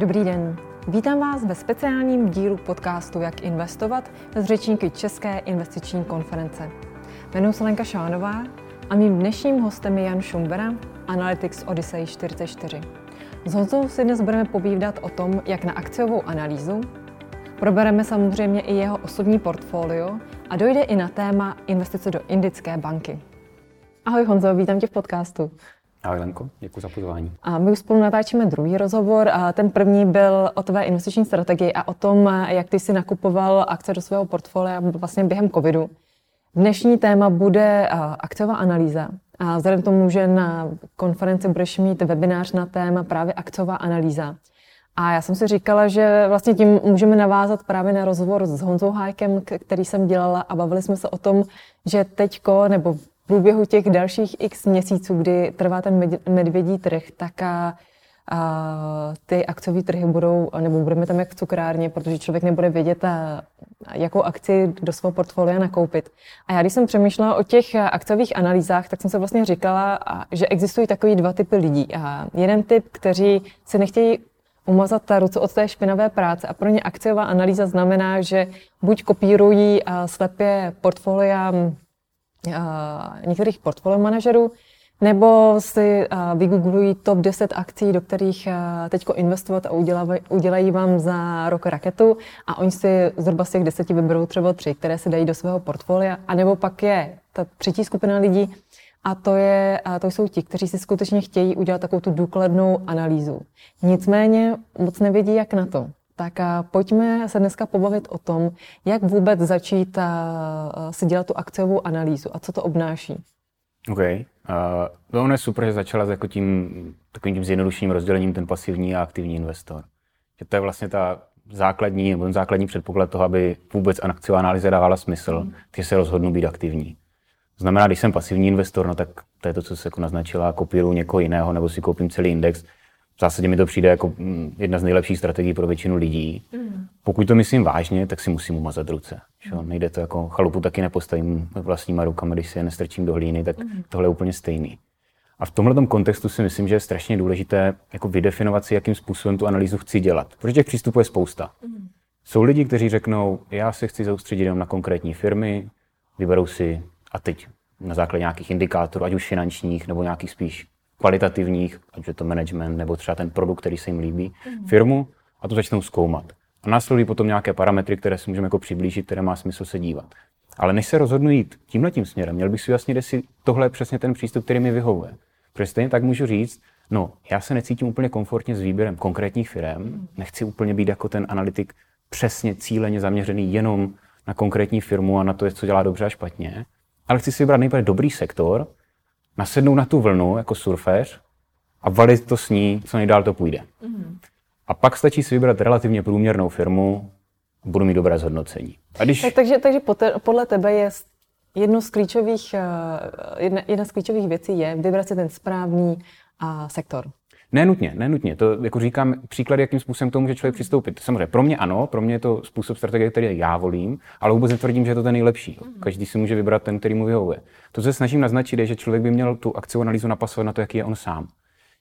Dobrý den. Vítám vás ve speciálním dílu podcastu Jak investovat s řečníky České investiční konference. Jmenuji se Lenka Šánová a mým dnešním hostem je Jan Šumbera, Analytics Odyssey 44. S Honzou si dnes budeme povídat o tom, jak na akciovou analýzu, probereme samozřejmě i jeho osobní portfolio a dojde i na téma investice do indické banky. Ahoj Honzo, vítám tě v podcastu. Ahoj Lenko, děkuji za pozvání. A my už spolu natáčíme druhý rozhovor a ten první byl o tvé investiční strategii a o tom, jak ty si nakupoval akce do svého portfolia vlastně během covidu. Dnešní téma bude akciová analýza. A vzhledem tomu, že na konferenci budeš mít webinář na téma právě akciová analýza. A já jsem si říkala, že vlastně tím můžeme navázat právě na rozhovor s Honzou Hájkem, který jsem dělala a bavili jsme se o tom, že teďko nebo průběhu těch dalších x měsíců, kdy trvá ten medvědí trh, tak a, a ty akciové trhy budou, nebo budeme tam jak v cukrárně, protože člověk nebude vědět, a, jakou akci do svého portfolia nakoupit. A já když jsem přemýšlela o těch akciových analýzách, tak jsem se vlastně říkala, že existují takový dva typy lidí. A jeden typ, kteří se nechtějí umazat ta ruce od té špinavé práce a pro ně akciová analýza znamená, že buď kopírují slepě portfolia některých portfolio manažerů, nebo si vygooglují top 10 akcí, do kterých teď investovat a udělají, udělají vám za rok raketu a oni si zhruba z těch deseti vyberou třeba tři, které se dají do svého portfolia. A nebo pak je ta třetí skupina lidí, a to, je, a to jsou ti, kteří si skutečně chtějí udělat takovou tu důkladnou analýzu. Nicméně moc nevědí, jak na to. Tak a pojďme se dneska pobavit o tom, jak vůbec začít a, si dělat tu akciovou analýzu a co to obnáší. OK. Uh, to je super, že začala s jako tím, takovým tím zjednodušeným rozdělením ten pasivní a aktivní investor. Že to je vlastně ta základní, nebo ten základní předpoklad toho, aby vůbec akciová analýza dávala smysl, mm. že se rozhodnu být aktivní. To znamená, když jsem pasivní investor, no tak to je to, co se jako naznačila, kopíruju někoho jiného, nebo si koupím celý index, v zásadě mi to přijde jako mm, jedna z nejlepších strategií pro většinu lidí. Mm. Pokud to myslím vážně, tak si musím umazat ruce. Mm. Nejde to jako chalupu taky nepostavím vlastníma rukama, když si je nestrčím do hlíny, tak mm. tohle je úplně stejný. A v tomhle kontextu si myslím, že je strašně důležité jako vydefinovat si, jakým způsobem tu analýzu chci dělat. Protože těch přístupů je spousta. Mm. Jsou lidi, kteří řeknou, já se chci soustředit jenom na konkrétní firmy, vyberou si a teď na základě nějakých indikátorů, ať už finančních nebo nějakých spíš kvalitativních, ať je to management nebo třeba ten produkt, který se jim líbí, mm-hmm. firmu a to začnou zkoumat. A následují potom nějaké parametry, které si můžeme jako přiblížit, které má smysl se dívat. Ale než se rozhodnu jít tímhle tím směrem, měl bych si jasně, jestli tohle je přesně ten přístup, který mi vyhovuje. Protože stejně tak můžu říct, no, já se necítím úplně komfortně s výběrem konkrétních firm, nechci úplně být jako ten analytik přesně cíleně zaměřený jenom na konkrétní firmu a na to, co dělá dobře a špatně, ale chci si vybrat nejprve dobrý sektor, nasednout na tu vlnu jako surféř a valit to s ní, co nejdál to půjde. Mm. A pak stačí si vybrat relativně průměrnou firmu a budu mít dobré zhodnocení. A když... tak, takže takže podle tebe je jedno z klíčových, eh, jedna, jedna z klíčových věcí je vybrat si ten správný uh, sektor. Nenutně, nenutně. To jako říkám příklad, jakým způsobem k tomu může člověk přistoupit. Samozřejmě pro mě ano, pro mě je to způsob strategie, který já volím, ale vůbec netvrdím, že je to ten nejlepší. Každý si může vybrat ten, který mu vyhovuje. To, co se snažím naznačit, je, že člověk by měl tu akciovou analýzu napasovat na to, jaký je on sám.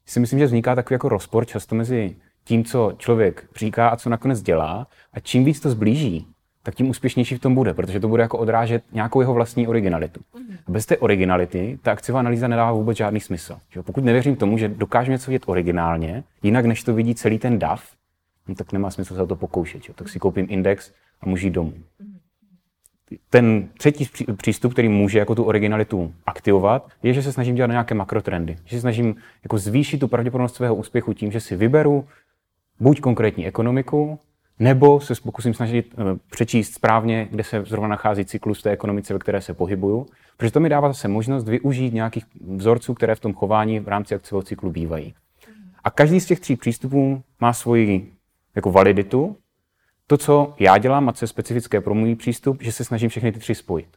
Si myslím, že vzniká takový jako rozpor často mezi tím, co člověk říká a co nakonec dělá, a čím víc to zblíží, tak tím úspěšnější v tom bude, protože to bude jako odrážet nějakou jeho vlastní originalitu. Mm. Bez té originality ta akciová analýza nedává vůbec žádný smysl. Že pokud nevěřím tomu, že dokážu něco vidět originálně, jinak než to vidí celý ten DAF, no tak nemá smysl se o to pokoušet. Že? Tak si koupím index a můžu jít domů. Ten třetí přístup, který může jako tu originalitu aktivovat, je, že se snažím dělat nějaké makrotrendy. Že se snažím jako zvýšit tu pravděpodobnost svého úspěchu tím, že si vyberu buď konkrétní ekonomiku, nebo se pokusím snažit eh, přečíst správně, kde se zrovna nachází cyklus té ekonomice, ve které se pohybuju, protože to mi dává zase možnost využít nějakých vzorců, které v tom chování v rámci akciového cyklu bývají. A každý z těch tří přístupů má svoji jako validitu. To, co já dělám a co je specifické pro můj přístup, že se snažím všechny ty tři spojit.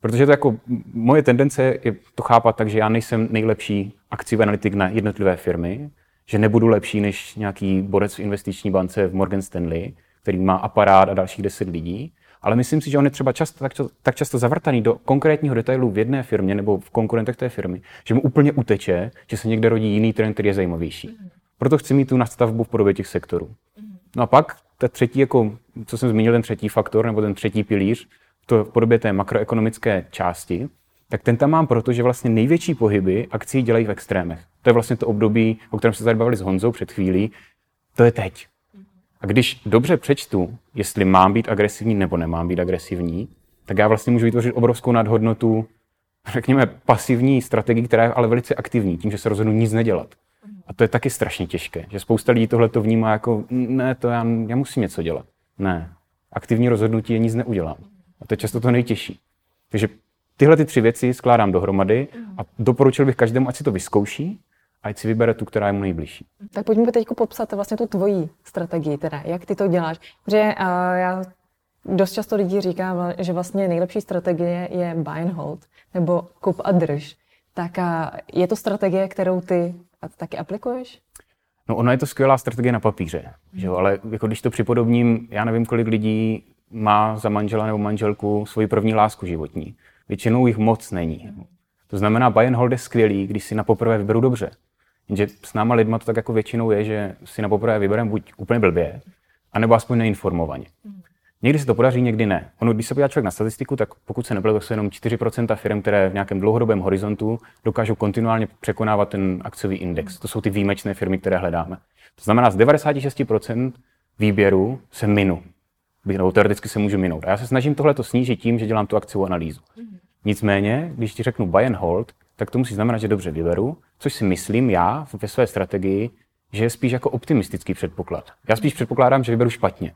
Protože to jako moje tendence je to chápat tak, že já nejsem nejlepší akciový analytik na jednotlivé firmy, že nebudu lepší než nějaký borec v investiční bance v Morgan Stanley, který má aparát a dalších deset lidí, ale myslím si, že on je třeba často, tak, tak často zavrtaný do konkrétního detailu v jedné firmě nebo v konkurentech té firmy, že mu úplně uteče, že se někde rodí jiný trend, který je zajímavější. Proto chci mít tu nastavbu v podobě těch sektorů. No a pak ta třetí, jako, co jsem zmínil, ten třetí faktor, nebo ten třetí pilíř, to v podobě té makroekonomické části, tak ten tam mám proto, že vlastně největší pohyby akcí dělají v extrémech. To je vlastně to období, o kterém se tady bavili s Honzou před chvílí, to je teď. A když dobře přečtu, jestli mám být agresivní nebo nemám být agresivní, tak já vlastně můžu vytvořit obrovskou nadhodnotu, řekněme, pasivní strategii, která je ale velice aktivní, tím, že se rozhodnu nic nedělat. A to je taky strašně těžké, že spousta lidí tohle to vnímá jako, ne, to já, já musím něco dělat. Ne, aktivní rozhodnutí je nic neudělám. A to je často to nejtěžší. Takže tyhle ty tři věci skládám dohromady a doporučil bych každému, ať si to vyzkouší, ať si vybere tu, která je mu nejbližší. Tak pojďme teď popsat vlastně tu tvoji strategii, teda, jak ty to děláš. Protože uh, já dost často lidí říká, že vlastně nejlepší strategie je buy and hold, nebo kup a drž. Tak uh, je to strategie, kterou ty taky aplikuješ? No ono je to skvělá strategie na papíře, že jo? ale jako když to připodobním, já nevím, kolik lidí má za manžela nebo manželku svoji první lásku životní. Většinou jich moc není. To znamená, buy and hold je skvělý, když si na poprvé vyberu dobře. Jenže s náma lidma to tak jako většinou je, že si na poprvé vybereme buď úplně blbě, anebo aspoň neinformovaně. Někdy se to podaří, někdy ne. Ono, když se podívá člověk na statistiku, tak pokud se nebylo, to jsou jenom 4% firm, které v nějakém dlouhodobém horizontu dokážou kontinuálně překonávat ten akciový index. To jsou ty výjimečné firmy, které hledáme. To znamená, z 96% výběru se minu. Nebo teoreticky se můžu minout. A já se snažím tohle snížit tím, že dělám tu akciovou analýzu. Nicméně, když ti řeknu buy and hold, tak to musí znamenat, že dobře vyberu, což si myslím já ve své strategii, že je spíš jako optimistický předpoklad. Já spíš předpokládám, že vyberu špatně.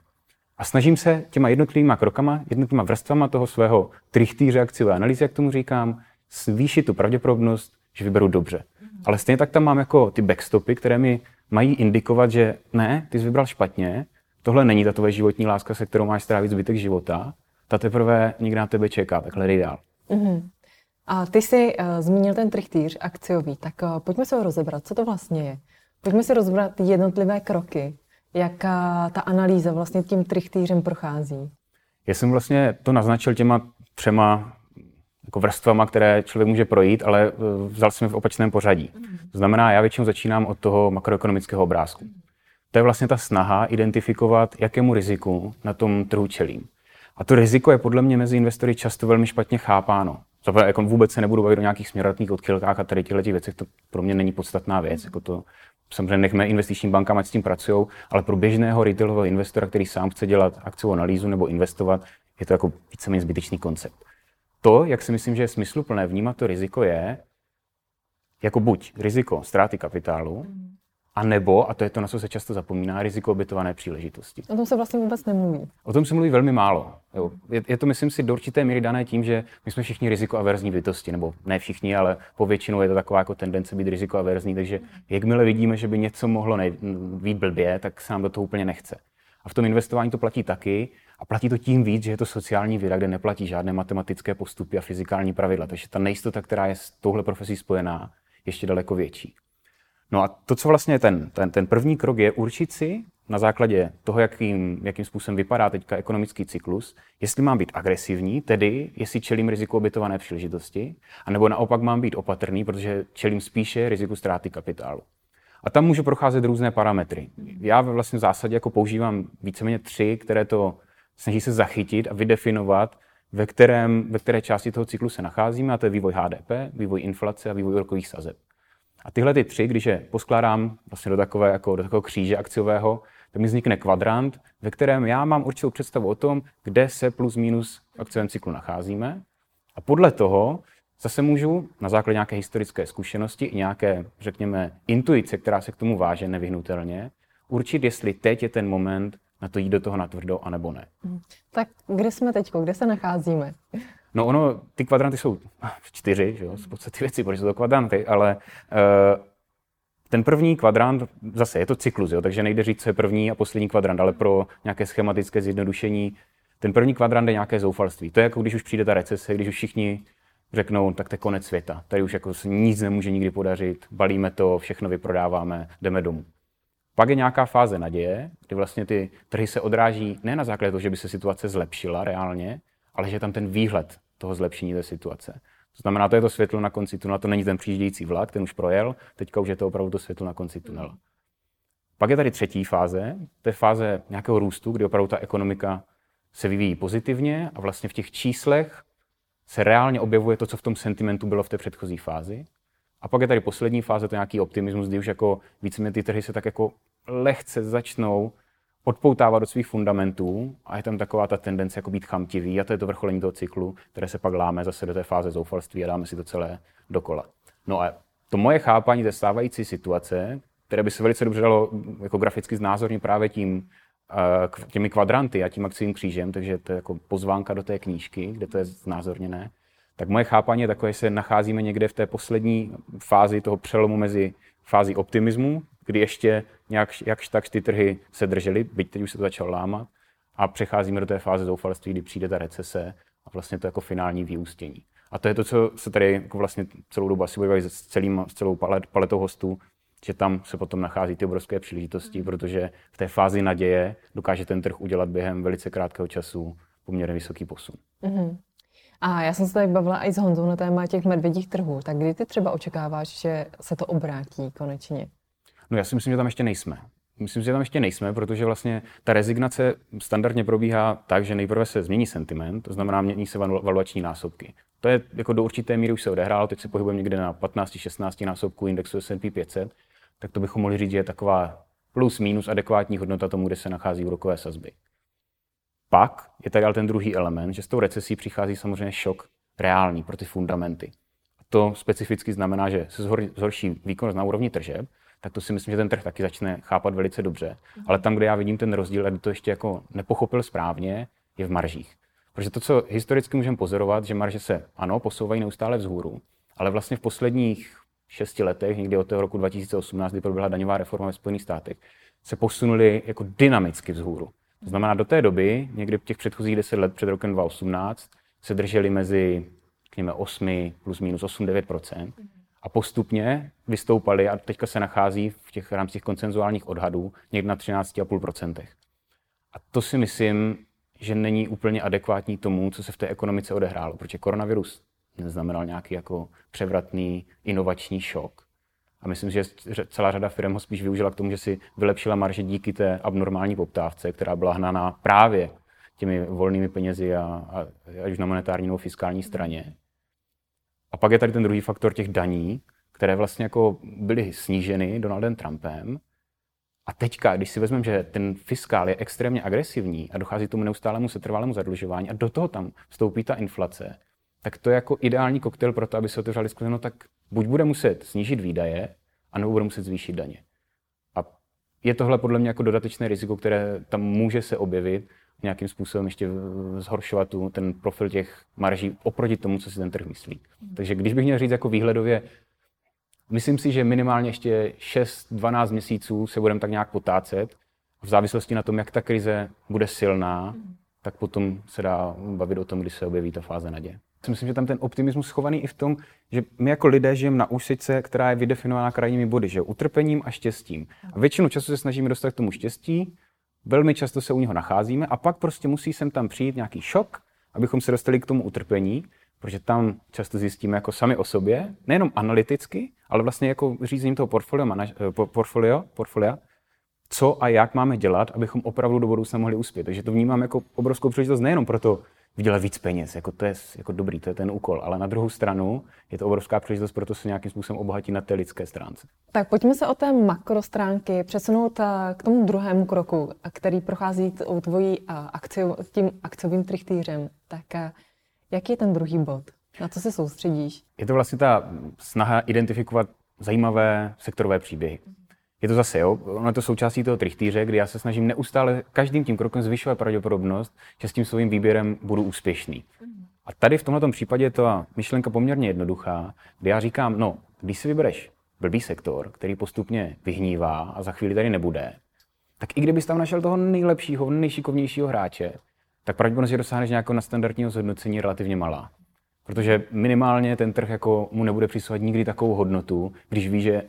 A snažím se těma jednotlivýma krokama, jednotlivýma vrstvama toho svého trichtýře akciové analýzy, jak tomu říkám, zvýšit tu pravděpodobnost, že vyberu dobře. Ale stejně tak tam mám jako ty backstopy, které mi mají indikovat, že ne, ty jsi vybral špatně, tohle není ta tvoje životní láska, se kterou máš strávit zbytek života, ta teprve někde na tebe čeká, takhle dej dál. Mm-hmm. A ty jsi uh, zmínil ten trichtýř akciový, tak uh, pojďme se ho rozebrat, co to vlastně je. Pojďme si rozebrat jednotlivé kroky, jaká ta analýza vlastně tím trichtýřem prochází. Já jsem vlastně to naznačil těma třema jako vrstvama, které člověk může projít, ale eh, vzal jsem je v opačném pořadí. To znamená, já většinou začínám od toho makroekonomického obrázku. To je vlastně ta snaha identifikovat, jakému riziku na tom trhu čelím. A to riziko je podle mě mezi investory často velmi špatně chápáno. Zaprvé, jako vůbec se nebudu bavit o nějakých směrodatných odchylkách a tady těchto věcech, to pro mě není podstatná věc. Jako to, samozřejmě nechme investičním bankám, ať s tím pracují, ale pro běžného retailového investora, který sám chce dělat akciovou analýzu nebo investovat, je to jako víceméně zbytečný koncept. To, jak si myslím, že je smysluplné vnímat to riziko, je jako buď riziko ztráty kapitálu, a nebo, a to je to, na co se často zapomíná, riziko obětované příležitosti. O tom se vlastně vůbec nemluví. O tom se mluví velmi málo. Jo. Je, je, to, myslím si, do určité míry dané tím, že my jsme všichni riziko averzní bytosti, nebo ne všichni, ale po většinu je to taková jako tendence být riziko averzní, takže jakmile vidíme, že by něco mohlo nej, být blbě, tak se nám do toho úplně nechce. A v tom investování to platí taky, a platí to tím víc, že je to sociální věda, kde neplatí žádné matematické postupy a fyzikální pravidla. Takže ta nejistota, která je s touhle profesí spojená, ještě daleko větší. No a to, co vlastně ten, ten, ten první krok je určit si na základě toho, jakým, jakým způsobem vypadá teďka ekonomický cyklus, jestli mám být agresivní, tedy jestli čelím riziku obytované příležitosti, anebo naopak mám být opatrný, protože čelím spíše riziku ztráty kapitálu. A tam můžu procházet různé parametry. Já vlastně v zásadě jako používám víceméně tři, které to snaží se zachytit a vydefinovat, ve, kterém, ve které části toho cyklu se nacházíme, a to je vývoj HDP, vývoj inflace a vývoj rokových sazeb. A tyhle ty tři, když je poskládám vlastně do, takové, jako, do takového kříže akciového, tak mi vznikne kvadrant, ve kterém já mám určitou představu o tom, kde se plus minus v akciovém cyklu nacházíme. A podle toho zase můžu na základě nějaké historické zkušenosti i nějaké, řekněme, intuice, která se k tomu váže nevyhnutelně, určit, jestli teď je ten moment na to jít do toho natvrdo, anebo ne. Tak kde jsme teď, kde se nacházíme? No ono, ty kvadranty jsou čtyři, že jo, z podstaty věci, protože jsou to kvadranty, ale uh, ten první kvadrant, zase je to cyklus, jo, takže nejde říct, co je první a poslední kvadrant, ale pro nějaké schematické zjednodušení, ten první kvadrant je nějaké zoufalství. To je jako když už přijde ta recese, když už všichni řeknou, tak to je konec světa. Tady už jako se nic nemůže nikdy podařit, balíme to, všechno vyprodáváme, jdeme domů. Pak je nějaká fáze naděje, kdy vlastně ty trhy se odráží ne na základě toho, že by se situace zlepšila reálně, ale že je tam ten výhled toho zlepšení té situace. To znamená, to je to světlo na konci tunela, to není ten přijíždějící vlak, ten už projel, teďka už je to opravdu to světlo na konci tunela. Pak je tady třetí fáze, to je fáze nějakého růstu, kdy opravdu ta ekonomika se vyvíjí pozitivně a vlastně v těch číslech se reálně objevuje to, co v tom sentimentu bylo v té předchozí fázi. A pak je tady poslední fáze, to je nějaký optimismus, kdy už jako víceméně ty trhy se tak jako lehce začnou odpoutávat do svých fundamentů a je tam taková ta tendence jako být chamtivý a to je to vrcholení toho cyklu, které se pak láme zase do té fáze zoufalství a dáme si to celé dokola. No a to moje chápání té stávající situace, které by se velice dobře dalo jako graficky znázornit právě tím, uh, těmi kvadranty a tím akcím křížem, takže to je jako pozvánka do té knížky, kde to je znázorněné, tak moje chápání je takové, že se nacházíme někde v té poslední fázi toho přelomu mezi fází optimismu, kdy ještě nějak, jakž tak ty trhy se držely, byť teď už se to začalo lámat, a přecházíme do té fáze zoufalství, kdy přijde ta recese a vlastně to jako finální vyústění. A to je to, co se tady jako vlastně celou dobu asi bude s, celým, s celou palet, paletou hostů, že tam se potom nachází ty obrovské příležitosti, mm. protože v té fázi naděje dokáže ten trh udělat během velice krátkého času poměrně vysoký posun. Mm-hmm. A já jsem se tady bavila i s Honzou na téma těch medvědích trhů. Tak kdy ty třeba očekáváš, že se to obrátí konečně? No já si myslím, že tam ještě nejsme. Myslím si, že tam ještě nejsme, protože vlastně ta rezignace standardně probíhá tak, že nejprve se změní sentiment, to znamená mění se valuační násobky. To je jako do určité míry už se odehrálo, teď se pohybujeme někde na 15-16 násobku indexu S&P 500, tak to bychom mohli říct, že je taková plus minus adekvátní hodnota tomu, kde se nachází úrokové sazby. Pak je tady ale ten druhý element, že s tou recesí přichází samozřejmě šok reálný pro ty fundamenty. To specificky znamená, že se zhorší výkonnost na úrovni tržeb, tak to si myslím, že ten trh taky začne chápat velice dobře. Ale tam, kde já vidím ten rozdíl, a to ještě jako nepochopil správně, je v maržích. Protože to, co historicky můžeme pozorovat, že marže se, ano, posouvají neustále vzhůru, ale vlastně v posledních šesti letech, někdy od toho roku 2018, kdy proběhla daňová reforma ve Spojených státech, se posunuli jako dynamicky vzhůru. To znamená, do té doby, někdy těch předchozích 10 let před rokem 2018, se drželi mezi, řekněme, 8 plus minus 8-9 a postupně vystoupali a teďka se nachází v těch rámcích koncenzuálních odhadů někde na 13,5% A to si myslím, že není úplně adekvátní tomu, co se v té ekonomice odehrálo, protože koronavirus neznamenal nějaký jako převratný inovační šok. A myslím, že celá řada firm ho spíš využila k tomu, že si vylepšila marže díky té abnormální poptávce, která byla hnaná právě těmi volnými penězi a, a ať už na monetární nebo fiskální straně. A pak je tady ten druhý faktor těch daní, které vlastně jako byly sníženy Donaldem Trumpem. A teďka, když si vezmeme, že ten fiskál je extrémně agresivní a dochází k tomu neustálému setrvalému zadlužování a do toho tam vstoupí ta inflace, tak to je jako ideální koktejl pro to, aby se otevřeli skleně, no tak buď bude muset snížit výdaje, anebo bude muset zvýšit daně. A je tohle podle mě jako dodatečné riziko, které tam může se objevit, nějakým způsobem ještě zhoršovat tu, ten profil těch marží oproti tomu, co si ten trh myslí. Takže když bych měl říct jako výhledově, myslím si, že minimálně ještě 6-12 měsíců se budeme tak nějak potácet. V závislosti na tom, jak ta krize bude silná, tak potom se dá bavit o tom, kdy se objeví ta fáze naděje. Myslím, že tam ten optimismus schovaný i v tom, že my jako lidé žijeme na úsečce, která je vydefinovaná krajními body, že utrpením a štěstím. A většinu času se snažíme dostat k tomu štěstí, velmi často se u něho nacházíme a pak prostě musí sem tam přijít nějaký šok, abychom se dostali k tomu utrpení, protože tam často zjistíme jako sami o sobě, nejenom analyticky, ale vlastně jako řízením toho portfolio, eh, portfolio, portfolia, co a jak máme dělat, abychom opravdu do budoucna mohli uspět. Takže to vnímám jako obrovskou příležitost nejenom proto, vydělat víc peněz. Jako to je jako dobrý, to je ten úkol. Ale na druhou stranu je to obrovská příležitost, proto se nějakým způsobem obohatí na té lidské stránce. Tak pojďme se o té makrostránky přesunout eh, k tomu druhému kroku, který prochází u tvojí eh, akcio, tím akciovým trichtýřem. Tak eh, jaký je ten druhý bod? Na co se soustředíš? Je to vlastně ta snaha identifikovat zajímavé sektorové příběhy je to zase, jo, ono je to součástí toho trichtýře, kdy já se snažím neustále každým tím krokem zvyšovat pravděpodobnost, že s tím svým výběrem budu úspěšný. A tady v tomto případě je to myšlenka poměrně jednoduchá, kdy já říkám, no, když si vybereš blbý sektor, který postupně vyhnívá a za chvíli tady nebude, tak i kdybys tam našel toho nejlepšího, nejšikovnějšího hráče, tak pravděpodobnost, že dosáhneš nějakého nadstandardního zhodnocení relativně malá. Protože minimálně ten trh jako mu nebude přisouvat nikdy takovou hodnotu, když ví, že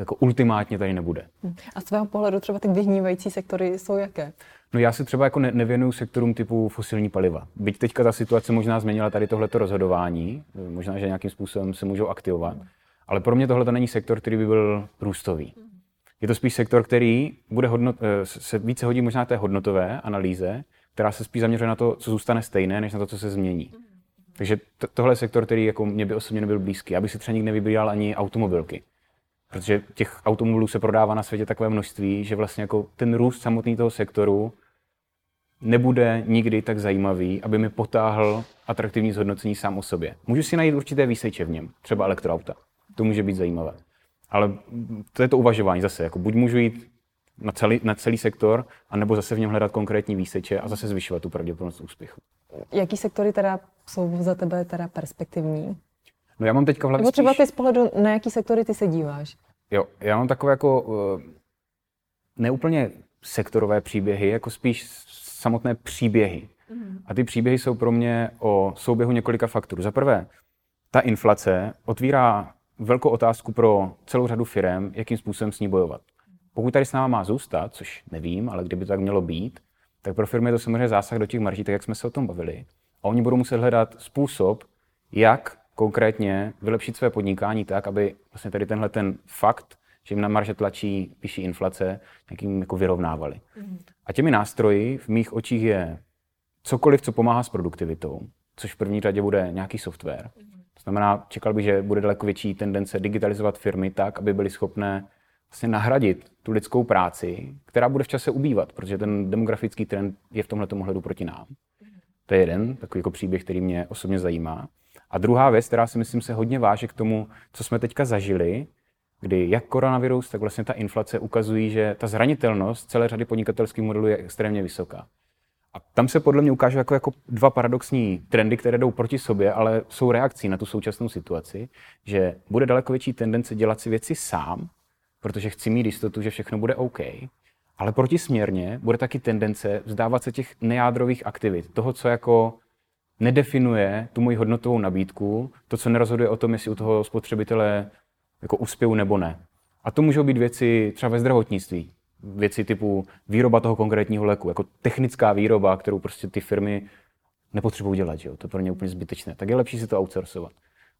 jako ultimátně tady nebude. Hm. A z tvého pohledu třeba ty vyhnívající sektory jsou jaké? No já se třeba jako ne, nevěnuju sektorům typu fosilní paliva. Byť teďka ta situace možná změnila tady tohleto rozhodování, možná, že nějakým způsobem se můžou aktivovat, ale pro mě tohle to není sektor, který by byl růstový. Je to spíš sektor, který bude hodnot, eh, se více hodí možná té hodnotové analýze, která se spíš zaměřuje na to, co zůstane stejné, než na to, co se změní. Takže to, tohle je sektor, který jako mě by osobně nebyl blízký. Já bych si třeba nikdy nevybíral ani automobilky. Protože těch automobilů se prodává na světě takové množství, že vlastně jako ten růst samotný toho sektoru nebude nikdy tak zajímavý, aby mi potáhl atraktivní zhodnocení sám o sobě. Můžu si najít určité výseče v něm, třeba elektroauta. To může být zajímavé. Ale to je to uvažování zase. Jako buď můžu jít na celý, na celý sektor, anebo zase v něm hledat konkrétní výseče a zase zvyšovat tu pravděpodobnost úspěchu. Jaký sektory teda jsou za tebe teda perspektivní? No já mám teďka v hlavě Nebo třeba ty z pohledu, na jaký sektory ty se díváš? Jo, já mám takové jako uh, neúplně sektorové příběhy, jako spíš samotné příběhy. Mm. A ty příběhy jsou pro mě o souběhu několika faktorů. Za prvé, ta inflace otvírá velkou otázku pro celou řadu firm, jakým způsobem s ní bojovat. Pokud tady s náma má zůstat, což nevím, ale kdyby to tak mělo být, tak pro firmy je to samozřejmě zásah do těch marží, tak jak jsme se o tom bavili. A oni budou muset hledat způsob, jak konkrétně vylepšit své podnikání tak, aby vlastně tady tenhle ten fakt, že jim na marže tlačí vyšší inflace, nějakým jako vyrovnávali. Mm. A těmi nástroji v mých očích je cokoliv, co pomáhá s produktivitou, což v první řadě bude nějaký software. Mm. To znamená, čekal bych, že bude daleko větší tendence digitalizovat firmy tak, aby byly schopné vlastně nahradit tu lidskou práci, která bude v čase ubývat, protože ten demografický trend je v tomhle ohledu proti nám. To je jeden takový jako příběh, který mě osobně zajímá. A druhá věc, která si myslím se hodně váže k tomu, co jsme teďka zažili, kdy jak koronavirus, tak vlastně ta inflace ukazují, že ta zranitelnost celé řady podnikatelských modelů je extrémně vysoká. A tam se podle mě ukážou jako, jako dva paradoxní trendy, které jdou proti sobě, ale jsou reakcí na tu současnou situaci, že bude daleko větší tendence dělat si věci sám, protože chci mít jistotu, že všechno bude OK, ale protisměrně bude taky tendence vzdávat se těch nejádrových aktivit, toho, co jako nedefinuje tu moji hodnotovou nabídku, to, co nerozhoduje o tom, jestli u toho spotřebitele jako uspěju nebo ne. A to můžou být věci třeba ve zdravotnictví. Věci typu výroba toho konkrétního léku, jako technická výroba, kterou prostě ty firmy nepotřebují dělat, že jo? to je pro ně úplně zbytečné. Tak je lepší si to outsourcovat.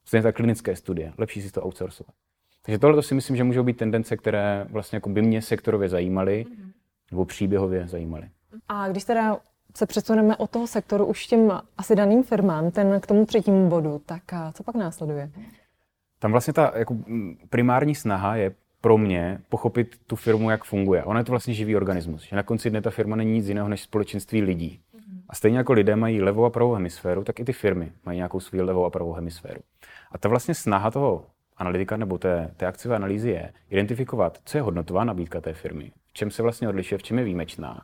Stejně tak klinické studie, lepší si to outsourcovat. Takže tohle si myslím, že můžou být tendence, které vlastně jako by mě sektorově zajímaly, mm-hmm. nebo příběhově zajímaly. A když teda se přesuneme od toho sektoru už těm asi daným firmám, ten k tomu třetímu bodu, tak co pak následuje? Tam vlastně ta jako primární snaha je pro mě pochopit tu firmu, jak funguje. Ona je to vlastně živý organismus, že na konci dne ta firma není nic jiného než společenství lidí. A stejně jako lidé mají levou a pravou hemisféru, tak i ty firmy mají nějakou svou levou a pravou hemisféru. A ta vlastně snaha toho analytika nebo té, té akciové analýzy je identifikovat, co je hodnotová nabídka té firmy, v čem se vlastně odlišuje, v čem je výjimečná,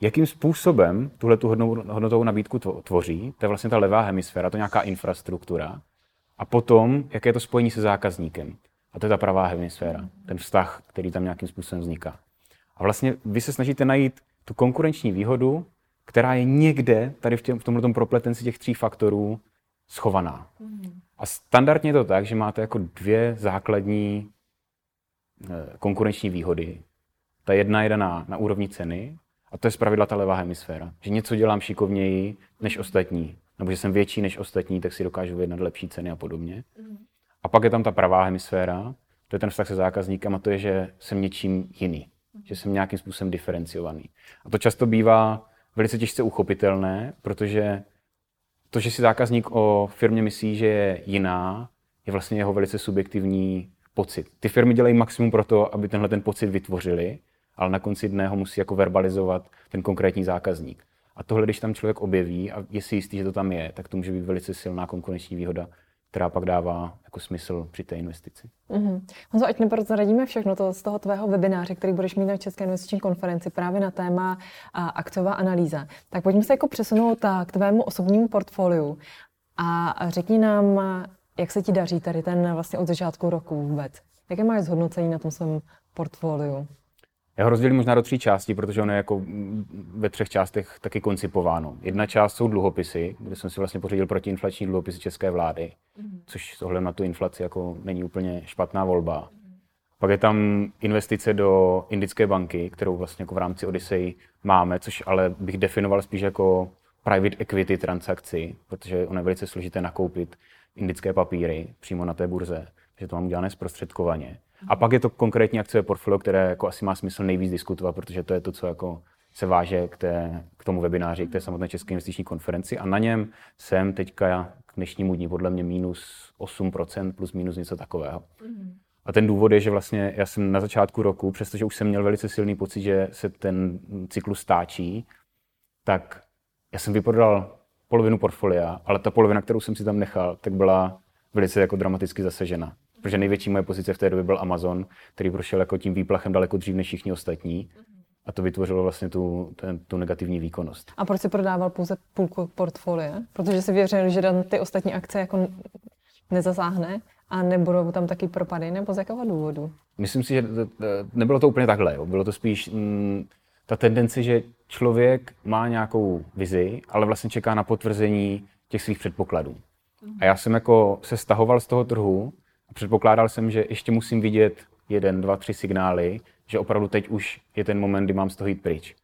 jakým způsobem tuhle tu hodnotovou nabídku tvoří, to je vlastně ta levá hemisféra, to je nějaká infrastruktura, a potom, jaké je to spojení se zákazníkem. A to je ta pravá hemisféra, ten vztah, který tam nějakým způsobem vzniká. A vlastně vy se snažíte najít tu konkurenční výhodu, která je někde tady v, těm, v tomhle propletenci těch tří faktorů schovaná. A standardně je to tak, že máte jako dvě základní eh, konkurenční výhody. Ta jedna je daná na úrovni ceny a to je zpravidla ta levá hemisféra. Že něco dělám šikovněji než ostatní. Nebo že jsem větší než ostatní, tak si dokážu vyjednat lepší ceny a podobně. A pak je tam ta pravá hemisféra, to je ten vztah se zákazníkem a to je, že jsem něčím jiný. Že jsem nějakým způsobem diferenciovaný. A to často bývá velice těžce uchopitelné, protože to, že si zákazník o firmě myslí, že je jiná, je vlastně jeho velice subjektivní pocit. Ty firmy dělají maximum pro to, aby tenhle ten pocit vytvořili, ale na konci dne ho musí jako verbalizovat ten konkrétní zákazník. A tohle, když tam člověk objeví a je si jistý, že to tam je, tak to může být velice silná konkurenční výhoda, která pak dává jako smysl při té investici. Mm-hmm. Honzo, ať neprozradíme všechno to z toho tvého webináře, který budeš mít na České investiční konferenci právě na téma a, akciová analýza. Tak pojďme se jako přesunout a, k tvému osobnímu portfoliu a řekni nám, jak se ti daří tady ten vlastně od začátku roku vůbec. Jaké máš zhodnocení na tom svém portfoliu? Já ho rozdělím možná do tří částí, protože ono je jako ve třech částech taky koncipováno. Jedna část jsou dluhopisy, kde jsem si vlastně pořídil protiinflační dluhopisy české vlády, mm-hmm. což s ohledem na tu inflaci jako není úplně špatná volba. Pak je tam investice do Indické banky, kterou vlastně jako v rámci Odyssey máme, což ale bych definoval spíš jako private equity transakci, protože ono je velice složité nakoupit indické papíry přímo na té burze, takže to mám udělané zprostředkovaně. A pak je to konkrétní akciové portfolio, které jako asi má smysl nejvíc diskutovat, protože to je to, co jako se váže k, té, k tomu webináři, k té samotné České investiční konferenci a na něm jsem teďka k dnešnímu dní podle mě minus 8%, plus minus něco takového. Mm. A ten důvod je, že vlastně já jsem na začátku roku, přestože už jsem měl velice silný pocit, že se ten cyklus stáčí, tak já jsem vyprodal polovinu portfolia, ale ta polovina, kterou jsem si tam nechal, tak byla velice jako dramaticky zasežena. Protože největší moje pozice v té době byl Amazon, který prošel jako tím výplachem daleko dřív než všichni ostatní. A to vytvořilo vlastně tu, ten, tu negativní výkonnost. A proč si prodával pouze půlku portfolia? Protože si věřil, že ty ostatní akce jako nezasáhne a nebudou tam taky propady, nebo z jakého důvodu? Myslím si, že nebylo to úplně takhle. Jo. Bylo to spíš mm, ta tendence, že člověk má nějakou vizi, ale vlastně čeká na potvrzení těch svých předpokladů. A já jsem jako se stahoval z toho trhu a předpokládal jsem, že ještě musím vidět jeden, dva, tři signály, že opravdu teď už je ten moment, kdy mám z toho jít pryč.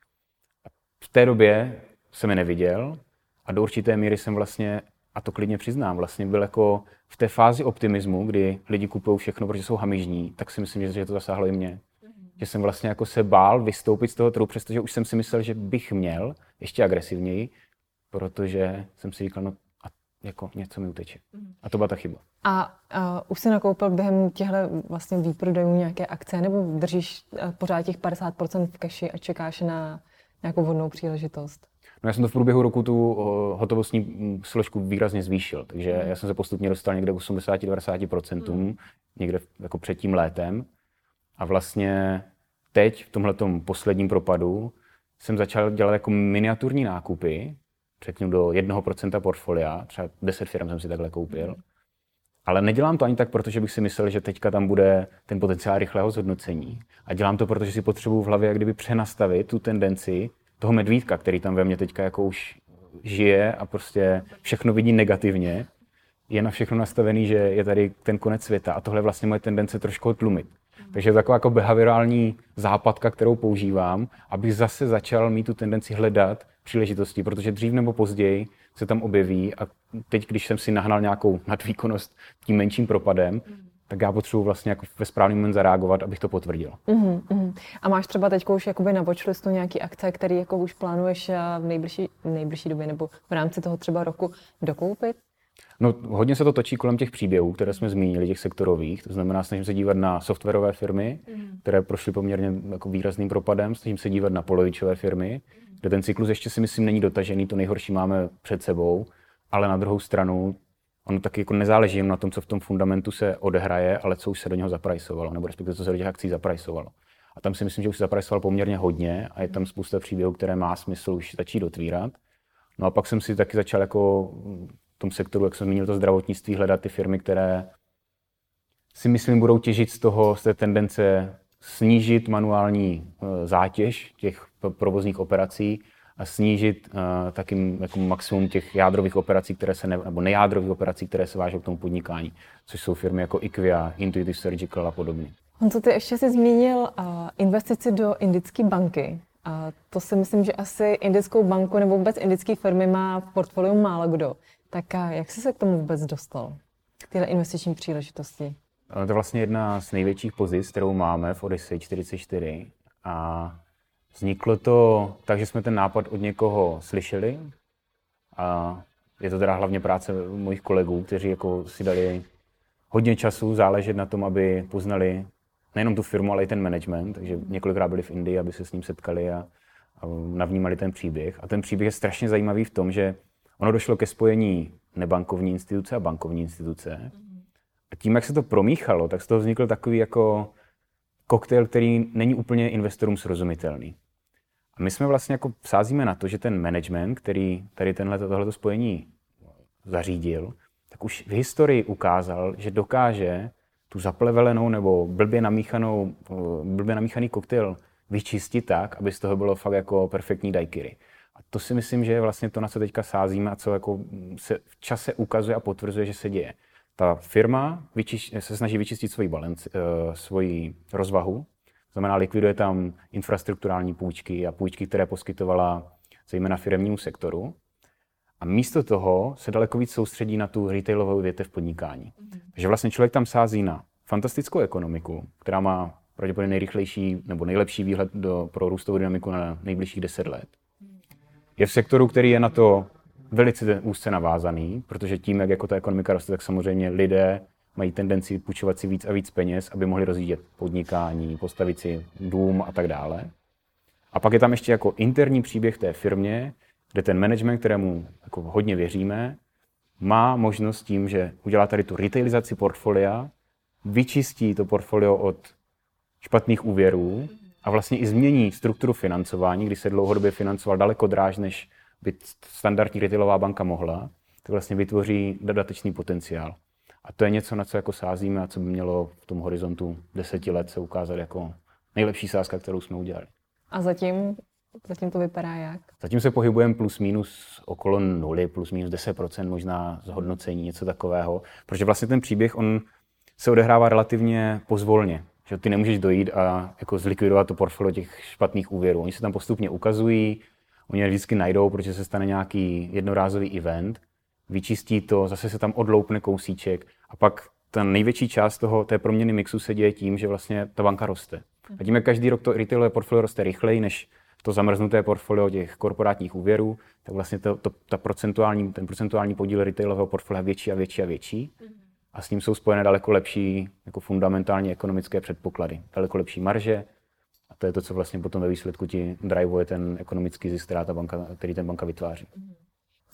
A v té době jsem je neviděl a do určité míry jsem vlastně, a to klidně přiznám, vlastně byl jako v té fázi optimismu, kdy lidi kupují všechno, protože jsou hamižní, tak si myslím, že to zasáhlo i mě. Že jsem vlastně jako se bál vystoupit z toho trhu, přestože už jsem si myslel, že bych měl ještě agresivněji, protože jsem si říkal, no jako něco mi uteče. Mhm. A to byla ta chyba. A uh, už si nakoupil během těchto vlastně výprodejů nějaké akce, nebo držíš uh, pořád těch 50% v keši a čekáš na nějakou vhodnou příležitost? No já jsem to v průběhu roku tu uh, hotovostní mm, složku výrazně zvýšil, takže mm. já jsem se postupně dostal někde k 80-90%, mm. někde jako před tím létem. A vlastně teď, v tomhle posledním propadu, jsem začal dělat jako miniaturní nákupy, řeknu do 1% portfolia, třeba 10 firm jsem si takhle koupil. Ale nedělám to ani tak, protože bych si myslel, že teďka tam bude ten potenciál rychlého zhodnocení. A dělám to, protože si potřebuji v hlavě jak kdyby přenastavit tu tendenci toho medvídka, který tam ve mně teďka jako už žije a prostě všechno vidí negativně. Je na všechno nastavený, že je tady ten konec světa a tohle je vlastně moje tendence trošku tlumit. Takže je taková jako behaviorální západka, kterou používám, abych zase začal mít tu tendenci hledat příležitosti, protože dřív nebo později se tam objeví a teď, když jsem si nahnal nějakou nadvýkonnost tím menším propadem, mm. tak já potřebuji vlastně jako ve správný moment zareagovat, abych to potvrdil. Mm, mm. A máš třeba teď už jakoby na watchlistu nějaký akce, které jako už plánuješ eh, v nejbližší, v nejbližší době nebo v rámci toho třeba roku dokoupit? No, hodně se to točí kolem těch příběhů, které jsme zmínili, těch sektorových. To znamená, snažím se dívat na softwarové firmy, mm. které prošly poměrně jako výrazným propadem, snažím se dívat na polovičové firmy, mm. kde ten cyklus ještě si myslím není dotažený, to nejhorší máme před sebou, ale na druhou stranu ono taky jako nezáleží jen na tom, co v tom fundamentu se odehraje, ale co už se do něho zaprajsovalo, nebo respektive co se do těch akcí zaprajsovalo. A tam si myslím, že už se zaprajsoval poměrně hodně a je tam spousta příběhů, které má smysl už začít otvírat. No a pak jsem si taky začal jako tom sektoru, jak jsem zmínil to zdravotnictví, hledat ty firmy, které si myslím budou těžit z toho, z té tendence snížit manuální eh, zátěž těch provozních operací a snížit uh, taky jako maximum těch jádrových operací, které se ne, nebo nejádrových operací, které se vážou k tomu podnikání, což jsou firmy jako IQVIA, Intuitive Surgical a podobně. co ty ještě si zmínil uh, investici do indické banky. A to si myslím, že asi indickou banku nebo vůbec indické firmy má v portfoliu málo kdo. Tak a jak jsi se k tomu vůbec dostal? K téhle investiční příležitosti? To je vlastně jedna z největších pozic, kterou máme v Odyssey 44. A vzniklo to tak, že jsme ten nápad od někoho slyšeli. A je to teda hlavně práce mojich kolegů, kteří jako si dali hodně času záležet na tom, aby poznali nejenom tu firmu, ale i ten management. Takže několikrát byli v Indii, aby se s ním setkali a, a navnímali ten příběh. A ten příběh je strašně zajímavý v tom, že ono došlo ke spojení nebankovní instituce a bankovní instituce. A tím, jak se to promíchalo, tak z toho vznikl takový jako koktejl, který není úplně investorům srozumitelný. A my jsme vlastně jako sázíme na to, že ten management, který tady tenhle, tohleto spojení zařídil, tak už v historii ukázal, že dokáže tu zaplevelenou nebo blbě, namíchanou, blbě namíchaný koktejl vyčistit tak, aby z toho bylo fakt jako perfektní daiquiri. A to si myslím, že je vlastně to, na co teďka sázíme a co jako se v čase ukazuje a potvrzuje, že se děje. Ta firma vyčiš, se snaží vyčistit svoji, balanci, uh, svoji rozvahu, znamená likviduje tam infrastrukturální půjčky a půjčky, které poskytovala zejména firmnímu sektoru. A místo toho se daleko víc soustředí na tu retailovou větev podnikání. Mm-hmm. Takže vlastně člověk tam sází na fantastickou ekonomiku, která má pravděpodobně nejrychlejší nebo nejlepší výhled do, pro růstovou dynamiku na nejbližších 10 let. Je v sektoru, který je na to velice úzce navázaný, protože tím, jak jako ta ekonomika roste, tak samozřejmě lidé mají tendenci půjčovat si víc a víc peněz, aby mohli rozvíjet podnikání, postavit si dům a tak dále. A pak je tam ještě jako interní příběh té firmě, kde ten management, kterému jako hodně věříme, má možnost tím, že udělá tady tu retailizaci portfolia, vyčistí to portfolio od špatných úvěrů a vlastně i změní strukturu financování, kdy se dlouhodobě financoval daleko dráž, než by standardní retailová banka mohla, tak vlastně vytvoří dodatečný potenciál. A to je něco, na co jako sázíme a co by mělo v tom horizontu deseti let se ukázat jako nejlepší sázka, kterou jsme udělali. A zatím, zatím to vypadá jak? Zatím se pohybujeme plus minus okolo nuly, plus minus 10% možná zhodnocení, něco takového. Protože vlastně ten příběh, on se odehrává relativně pozvolně. Že ty nemůžeš dojít a jako zlikvidovat to portfolio těch špatných úvěrů. Oni se tam postupně ukazují, oni je vždycky najdou, protože se stane nějaký jednorázový event, vyčistí to, zase se tam odloupne kousíček a pak ta největší část toho, té proměny mixu se děje tím, že vlastně ta banka roste. A tím, jak každý rok to retailové portfolio roste rychleji než to zamrznuté portfolio těch korporátních úvěrů, tak vlastně to, to, ta procentuální, ten procentuální podíl retailového portfolia je větší a větší a větší. A s tím jsou spojené daleko lepší jako fundamentální ekonomické předpoklady. Daleko lepší marže, a to je to, co vlastně potom ve výsledku ti drivuje ten ekonomický zisk, která ta banka, který ten banka vytváří.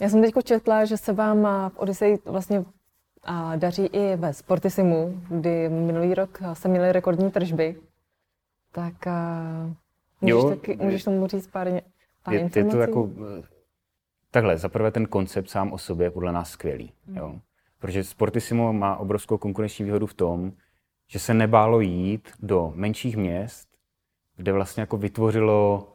Já jsem teď četla, že se vám v Odyssey vlastně daří i ve Sportisimu, kdy minulý rok se měli rekordní tržby. Tak můžeš, jo, taky, můžeš tomu říct pár, pár je, informací? Je to jako, takhle, zaprvé ten koncept sám o sobě je podle nás skvělý. Hmm. Jo. Protože Sportissimo má obrovskou konkurenční výhodu v tom, že se nebálo jít do menších měst, kde vlastně jako vytvořilo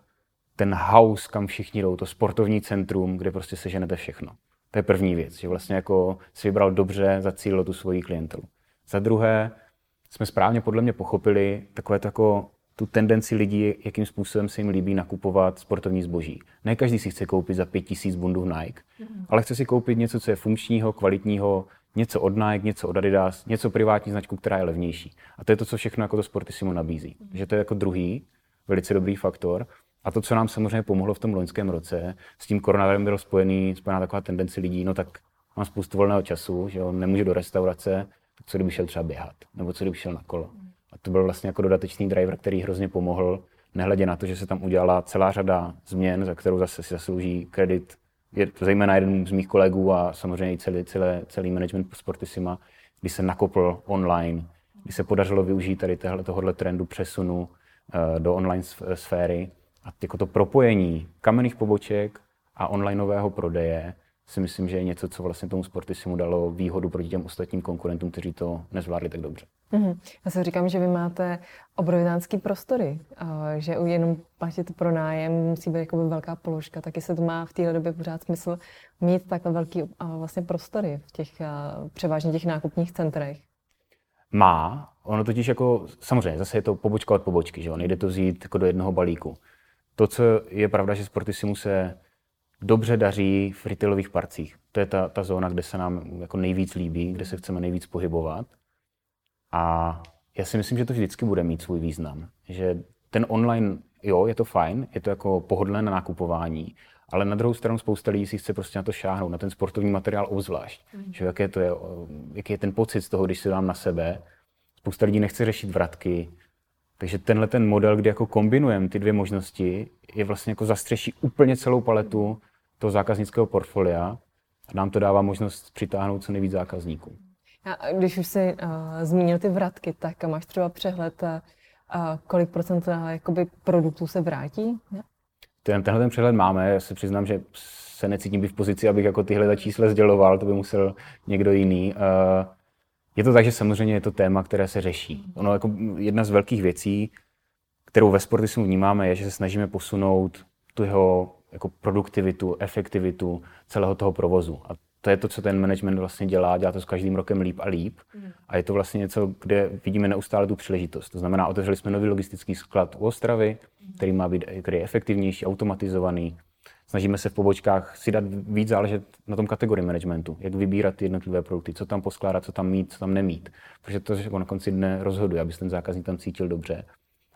ten house, kam všichni jdou, to sportovní centrum, kde prostě seženete všechno. To je první věc, že vlastně jako si vybral dobře, zacílilo tu svoji klientelu. Za druhé, jsme správně podle mě pochopili takové to jako tu tendenci lidí, jakým způsobem se jim líbí nakupovat sportovní zboží. Ne každý si chce koupit za 5000 bundů Nike, mm-hmm. ale chce si koupit něco, co je funkčního, kvalitního, něco od Nike, něco od Adidas, něco privátní značku, která je levnější. A to je to, co všechno jako to Sportissimo nabízí. Mm-hmm. Že to je jako druhý velice dobrý faktor. A to, co nám samozřejmě pomohlo v tom loňském roce, s tím koronavirem bylo spojený, spojená taková tendence lidí, no tak mám spoustu volného času, že on nemůže do restaurace, co kdyby šel třeba běhat, nebo co kdyby šel na kolo. A to byl vlastně jako dodatečný driver, který hrozně pomohl, nehledě na to, že se tam udělala celá řada změn, za kterou zase si zaslouží kredit je to zejména jeden z mých kolegů a samozřejmě i celý, celý, celý management Sportissima, kdy se nakopl online, kdy se podařilo využít tady tohohle trendu přesunu uh, do online sféry. A jako to propojení kamenných poboček a onlineového prodeje si myslím, že je něco, co vlastně tomu Sportissimu dalo výhodu proti těm ostatním konkurentům, kteří to nezvládli tak dobře. Mm-hmm. Já si říkám, že vy máte obrovitánský prostory, že jenom platit pro nájem musí být jako velká položka, taky se to má v téhle době pořád smysl mít takhle velký vlastně prostory v těch převážně těch nákupních centrech. Má, ono totiž jako, samozřejmě, zase je to pobočka od pobočky, že jo? nejde to vzít jako do jednoho balíku. To, co je pravda, že Sportissimu se dobře daří v retailových parcích. To je ta, ta zóna, kde se nám jako nejvíc líbí, kde se chceme nejvíc pohybovat. A já si myslím, že to vždycky bude mít svůj význam. Že ten online, jo, je to fajn, je to jako pohodlné na nakupování, ale na druhou stranu spousta lidí si chce prostě na to šáhnout, na ten sportovní materiál obzvlášť. Mm. Že jaké to je, jaký je ten pocit z toho, když si dám na sebe. Spousta lidí nechce řešit vratky, takže tenhle ten model, kdy jako kombinujeme ty dvě možnosti, je vlastně jako zastřeší úplně celou paletu toho zákaznického portfolia a nám to dává možnost přitáhnout co nejvíc zákazníků. A když už jsi uh, zmínil ty vratky, tak máš třeba přehled, uh, kolik procent uh, jakoby produktů se vrátí? Ne? Ten, tenhle ten přehled máme, já se přiznám, že se necítím být v pozici, abych jako tyhle čísla sděloval, to by musel někdo jiný. Uh, je to tak, že samozřejmě je to téma, které se řeší. Ono jako jedna z velkých věcí, kterou ve sportismu vnímáme, je, že se snažíme posunout tu jeho jako produktivitu, efektivitu celého toho provozu. A to je to, co ten management vlastně dělá, dělá to s každým rokem líp a líp. Mm. A je to vlastně něco, kde vidíme neustále tu příležitost. To znamená, otevřeli jsme nový logistický sklad u Ostravy, který má být který je efektivnější, automatizovaný. Snažíme se v pobočkách si dát víc záležet na tom kategorii managementu, jak vybírat ty jednotlivé produkty, co tam poskládat, co tam mít, co tam nemít. Protože to jako na konci dne rozhoduje, aby ten zákazník tam cítil dobře.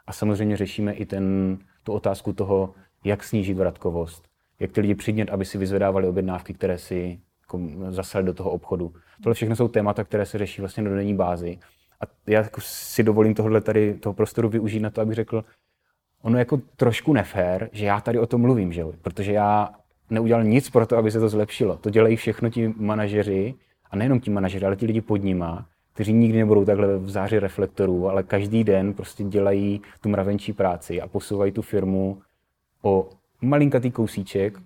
A samozřejmě řešíme i ten, tu otázku toho, jak snížit vratkovost, jak ty lidi přidnět, aby si vyzvedávali objednávky, které si jako zaslali do toho obchodu. Tohle všechno jsou témata, které se řeší vlastně do denní bázi. A já jako si dovolím tohle tady, toho prostoru využít na to, abych řekl, ono je jako trošku nefér, že já tady o tom mluvím, že? protože já neudělal nic pro to, aby se to zlepšilo. To dělají všechno ti manažeři, a nejenom ti manažeři, ale ti lidi pod nima, kteří nikdy nebudou takhle v záři reflektorů, ale každý den prostě dělají tu mravenčí práci a posouvají tu firmu o malinkatý kousíček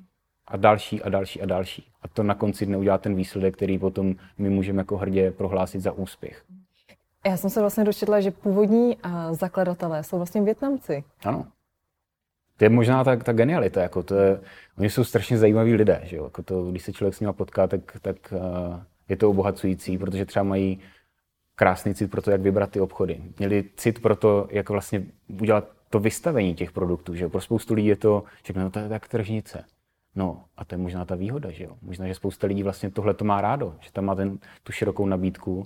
a další a další a další. A to na konci dne udělá ten výsledek, který potom my můžeme jako hrdě prohlásit za úspěch. Já jsem se vlastně dočetla, že původní zakladatelé jsou vlastně Větnamci. Ano. To je možná ta, ta genialita. Jako to je, oni jsou strašně zajímaví lidé. Že jo? Jako to, když se člověk s nimi potká, tak, tak uh, je to obohacující, protože třeba mají krásný cit pro to, jak vybrat ty obchody. Měli cit pro to, jak vlastně udělat to vystavení těch produktů. Že? Pro spoustu lidí je to, že no, to je tak tržnice. No a to je možná ta výhoda, že jo. Možná, že spousta lidí vlastně tohle to má rádo, že tam má ten, tu širokou nabídku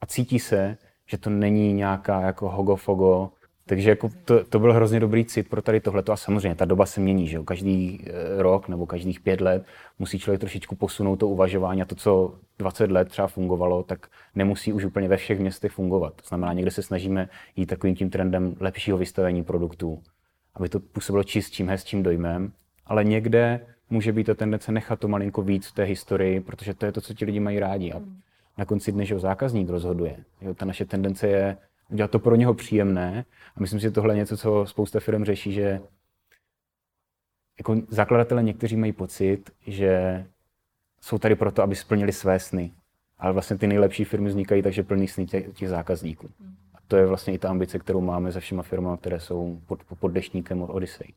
a cítí se, že to není nějaká jako hogofogo, takže jako to, to byl hrozně dobrý cit pro tady tohleto a samozřejmě ta doba se mění, že jo? každý eh, rok nebo každých pět let musí člověk trošičku posunout to uvažování a to, co 20 let třeba fungovalo, tak nemusí už úplně ve všech městech fungovat. To znamená, někde se snažíme jít takovým tím trendem lepšího vystavení produktů, aby to působilo čistším, hezčím dojmem, ale někde může být ta tendence nechat to malinko víc v té historii, protože to je to, co ti lidi mají rádi. A na konci dne, že zákazník rozhoduje. Jo, ta naše tendence je udělat to pro něho příjemné. A myslím si, že tohle je něco, co spousta firm řeší, že jako zakladatelé někteří mají pocit, že jsou tady proto, aby splnili své sny. Ale vlastně ty nejlepší firmy vznikají takže plný sny těch, těch zákazníků. A to je vlastně i ta ambice, kterou máme se všema firmami, které jsou pod, pod deštníkem od Odyssey.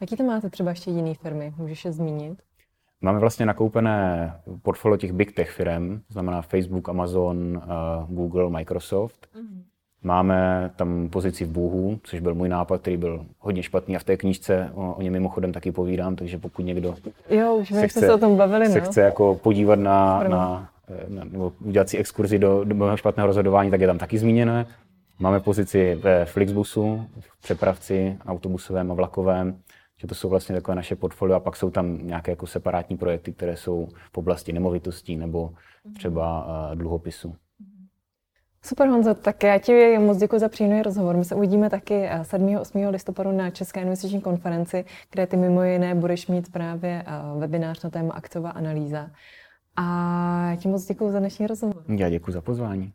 Jaký to máte třeba ještě jiné firmy? Můžeš je zmínit? Máme vlastně nakoupené portfolio těch big tech firm, znamená Facebook, Amazon, uh, Google, Microsoft. Mm. Máme tam pozici v Bůhu, což byl můj nápad, který byl hodně špatný a v té knížce o, o něm mimochodem taky povídám, takže pokud někdo jo, už se, chce, se o tom bavili, se no. chce jako podívat na, na, na, nebo udělat si exkurzi do, do mého špatného rozhodování, tak je tam taky zmíněné. Máme pozici ve Flixbusu, v přepravci autobusovém a vlakovém, že to jsou vlastně takové naše portfolio a pak jsou tam nějaké jako separátní projekty, které jsou v oblasti nemovitostí nebo třeba uh, dluhopisu. Super Honzo, tak já ti moc děkuji za příjemný rozhovor. My se uvidíme taky 7. Eh, 8. listopadu na České investiční konferenci, kde ty mimo jiné budeš mít právě eh, webinář na téma akciová analýza. A já ti moc děkuji za dnešní rozhovor. Já děkuji za pozvání.